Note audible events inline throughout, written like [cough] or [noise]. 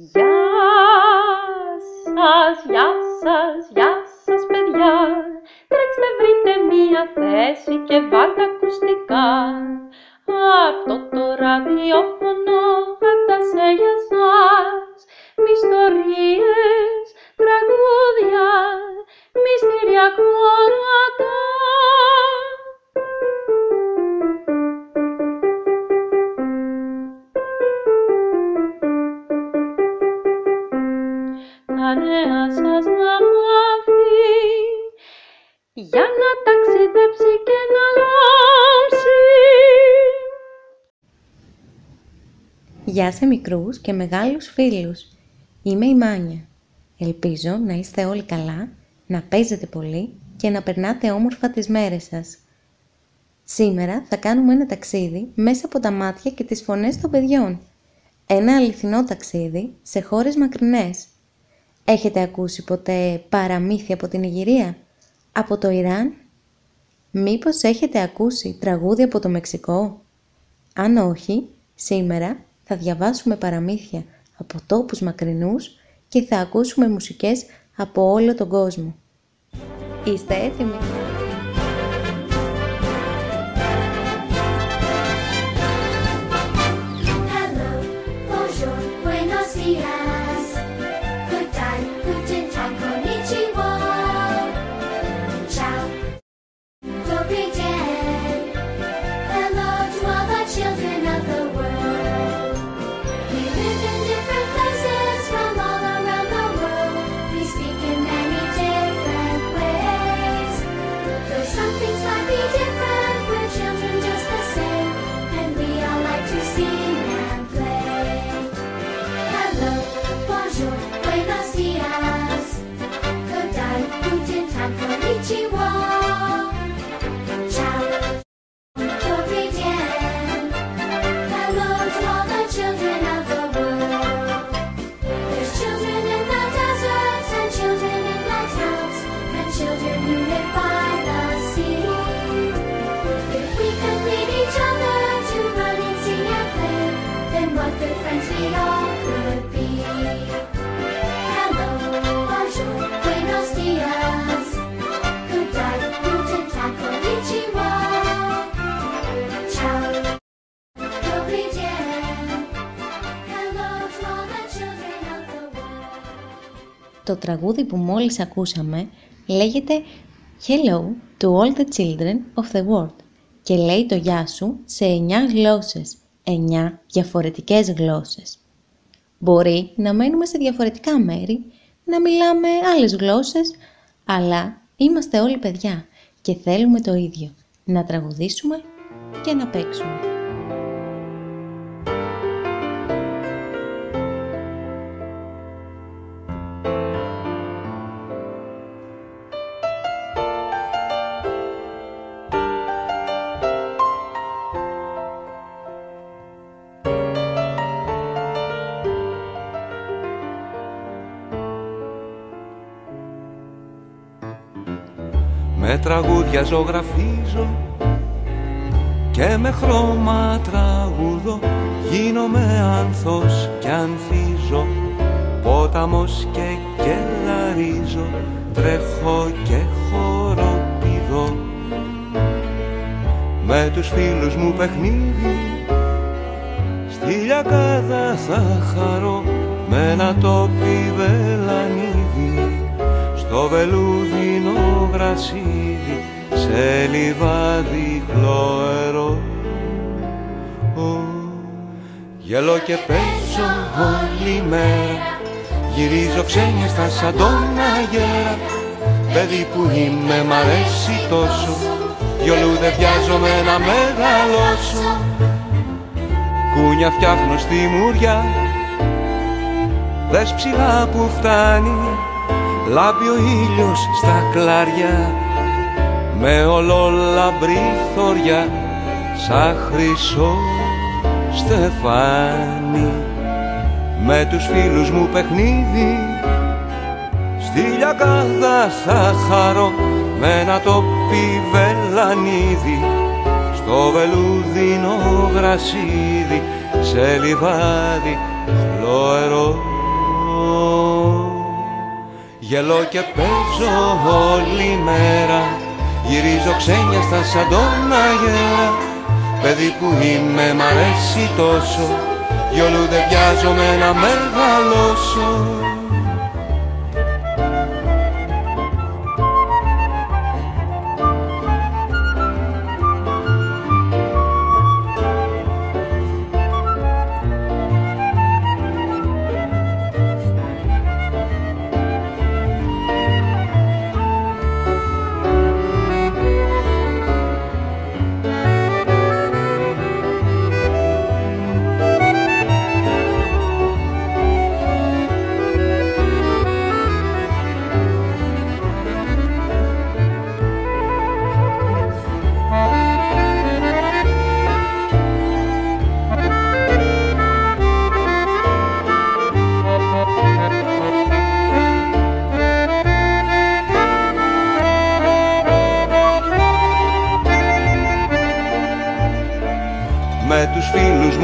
Γεια σας, γεια σας, γεια σας παιδιά. Τρέξτε βρείτε μία θέση και βάλτε ακουστικά. Αυτό το ραδιόφωνο έφτασε για σας. Με ιστορίες, τραγούδια, μυστήρια χώρατα τα νέα σας να μάθει για να ταξιδέψει και να λάμψει. Γεια σε μικρούς και μεγάλους φίλους. Είμαι η Μάνια. Ελπίζω να είστε όλοι καλά, να παίζετε πολύ και να περνάτε όμορφα τις μέρες σας. Σήμερα θα κάνουμε ένα ταξίδι μέσα από τα μάτια και τις φωνές των παιδιών. Ένα αληθινό ταξίδι σε χώρες μακρινές. Έχετε ακούσει ποτέ παραμύθια από την Ιγυρία, από το Ιράν; Μήπως έχετε ακούσει τραγούδια από το Μεξικό; Αν όχι, σήμερα θα διαβάσουμε παραμύθια από τόπους μακρινούς και θα ακούσουμε μουσικές από όλο τον κόσμο. Είστε έτοιμοι; Το τραγούδι που μόλις ακούσαμε λέγεται Hello to all the children of the world και λέει το γεια σου σε 9 γλώσσες, 9 διαφορετικές γλώσσες. Μπορεί να μένουμε σε διαφορετικά μέρη, να μιλάμε άλλες γλώσσες, αλλά είμαστε όλοι παιδιά και θέλουμε το ίδιο, να τραγουδήσουμε και να παίξουμε. Με τραγούδια ζωγραφίζω και με χρώμα τραγουδώ. Γίνομαι άνθος κι ανθίζω πόταμος και κελαρίζω. Τρέχω και χοροπηδώ. Με τους φίλους μου παιχνίδι στη λιακάδα θα χαρώ. Με ένα τόπι βελανίδι στο βελούδινο γρασίδι σε λιβάδι χλωερό Ω, Γελώ και παίζω όλη μέρα. Γυρίζω ξένια σαν τον αγέρα Παιδί που είμαι μ' αρέσει τόσο. Δυο λούδε βιάζομαι να μεγαλώσω. Κούνια φτιάχνω στη μουριά. Δες ψηλά που φτάνει Λάμπει ο ήλιος στα κλαριά Με ολόλαμπρη θωριά Σαν χρυσό στεφάνι. Με τους φίλους μου παιχνίδι Στη λιακάδα θα χαρώ Με ένα τόπι βελανίδι Στο βελούδινο γρασίδι Σε λιβάδι χλωερό Γελώ και παίζω όλη μέρα. Γυρίζω ξένια στα σαν τον αγέρα. Παιδί που είμαι μ' αρέσει τόσο. Γιολού δεν βιάζομαι να μεγαλώσω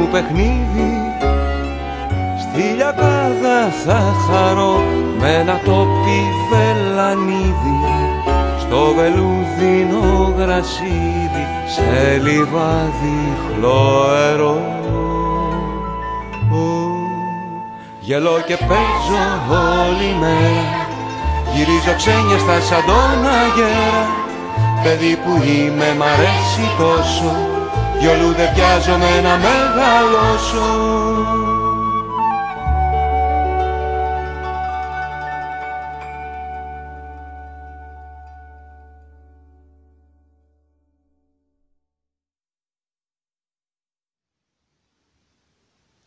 μου παιχνίδι. Στη λιακάδα θα χαρώ με ένα τόπι βελανίδι. Στο βελούδινο γρασίδι σε λιβάδι χλωερό Γελώ και παίζω όλη μέρα. Γυρίζω ξένια στα σαν τον αγέρα Παιδί που είμαι μ' αρέσει τόσο Γιολού δεν βιάζομαι να μεγαλώσω.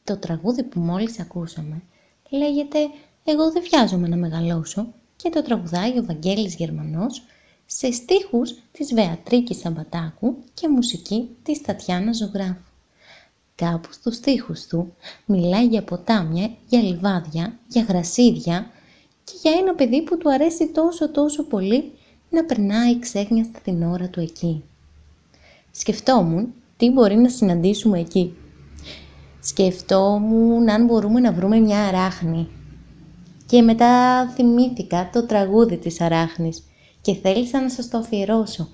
Το τραγούδι που μόλις ακούσαμε λέγεται «Εγώ δεν βιάζομαι να μεγαλώσω» και το τραγουδάει ο Βαγγέλης Γερμανός σε στίχους της Βεατρίκης Σαμπατάκου και μουσική της Τατιάνα Ζωγράφου. Κάπου στους στίχους του μιλάει για ποτάμια, για λιβάδια, για γρασίδια και για ένα παιδί που του αρέσει τόσο τόσο πολύ να περνάει ξέχνιαστα την ώρα του εκεί. Σκεφτόμουν τι μπορεί να συναντήσουμε εκεί. Σκεφτόμουν αν μπορούμε να βρούμε μια αράχνη. Και μετά θυμήθηκα το τραγούδι της αράχνης και θέλησα να σας το αφιερώσω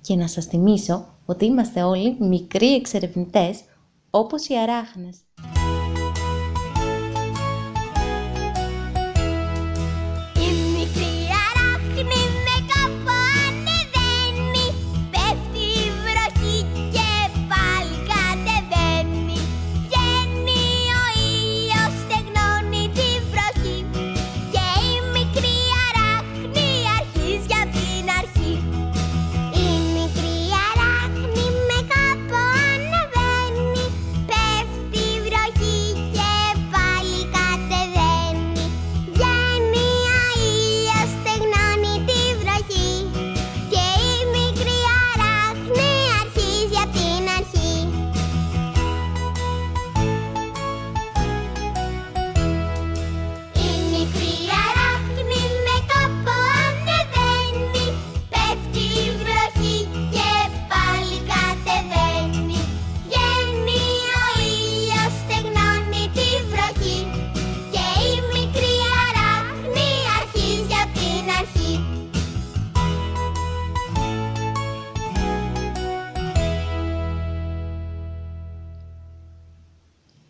και να σας θυμίσω ότι είμαστε όλοι μικροί εξερευνητές όπως οι αράχνες.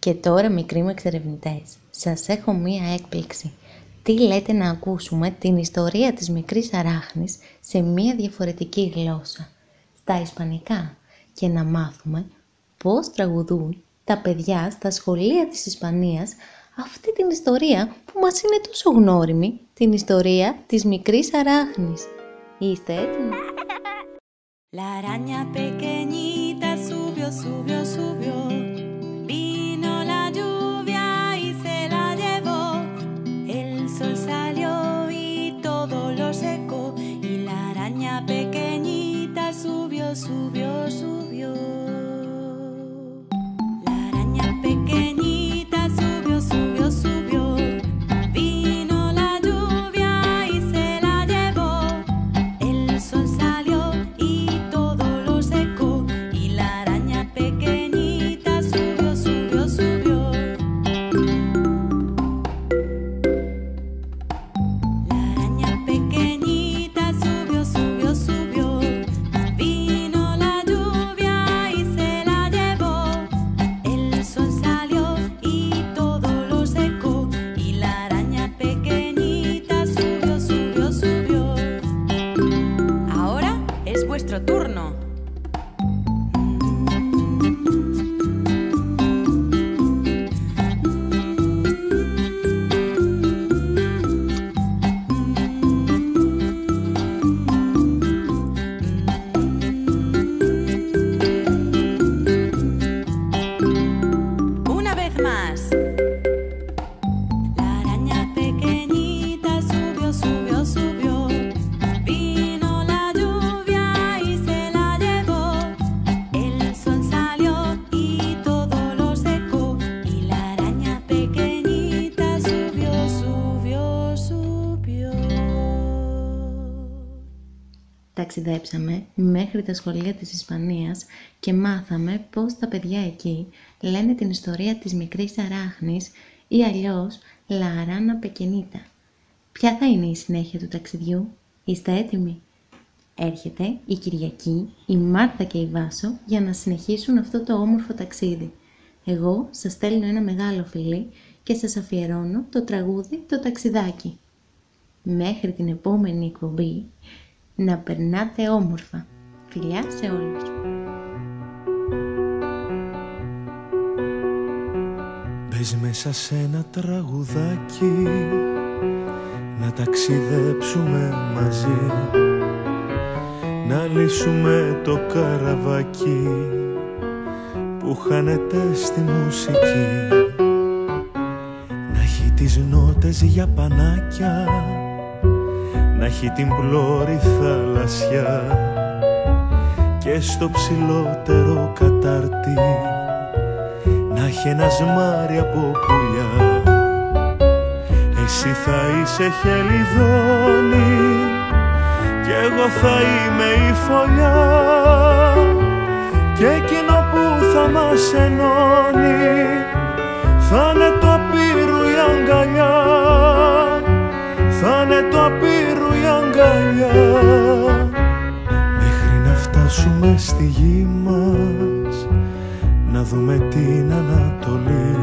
Και τώρα μικροί μου εξερευνητές, σας έχω μία έκπληξη. Τι λέτε να ακούσουμε την ιστορία της μικρής αράχνης σε μία διαφορετική γλώσσα, στα ισπανικά, και να μάθουμε πώς τραγουδούν τα παιδιά στα σχολεία της Ισπανίας αυτή την ιστορία που μας είναι τόσο γνώριμη, την ιστορία της μικρής αράχνης. Είστε έτοιμοι; [laughs] La araña pequeñita subió, subió, subió. Subió, subió, ταξιδέψαμε μέχρι τα σχολεία της Ισπανίας και μάθαμε πώς τα παιδιά εκεί λένε την ιστορία της μικρής αράχνης ή αλλιώς Λαράνα Πεκενίτα. Ποια θα είναι η συνέχεια του ταξιδιού; Είστε έτοιμοι; Έρχεται η Κυριακή, η Μάρτα και η Βάσο για να συνεχίσουν αυτό το όμορφο ταξίδι. Εγώ σας στέλνω ένα μεγάλο φιλί και σας αφιερώνω το τραγούδι «Το ταξιδάκι». Μέχρι την επόμενη εκπομπή, να περνάτε όμορφα. Φιλιά σε όλους. Μπες μέσα σε ένα τραγουδάκι Να ταξιδέψουμε μαζί Να λύσουμε το καραβάκι Που χάνεται στη μουσική Να έχει τις νότες για πανάκια Να έχει την πλώρη θαλασσιά Και στο ψηλότερο κατάρτι να έχει ένα σμάρι από πουλιά. Εσύ θα είσαι χελιδόνι Κι εγώ θα είμαι η φωλιά Και εκείνο που θα μας ενώνει Θα είναι το απείρου η αγκαλιά αγκαλιά Μέχρι να φτάσουμε στη γη μας να δούμε την Ανατολή.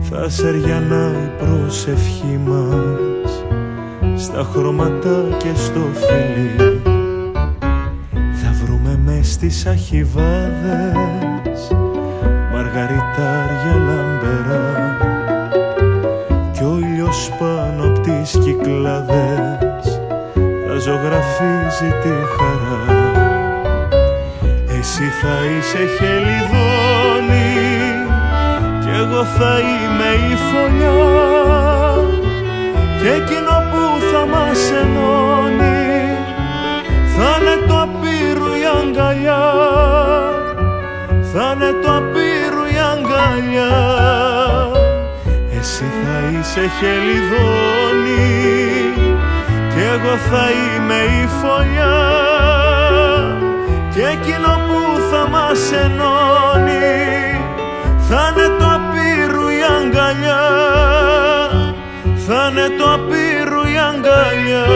Θα σεριανά η προσευχή μας στα χρώματα και στο φιλί. Θα βρούμε μες στις αχιβάδες μαργαριτάρια λαμπερά τις κυκλάδες θα ζωγραφίζει τη χαρά. Εσύ θα είσαι χελιδόνι κι εγώ θα είμαι η φωλιά και εκείνο που θα μας ενώνει θα είναι το απείρου η αγκαλιά. Θα είναι το απείρου η αγκαλιά. Εσύ θα είσαι χελιδόνι. κι εγώ θα είμαι η φωλιά και εκείνο που θα μας ενώνει θα είναι το απείρου η αγκαλιά. Θα είναι το απείρου η αγκαλιά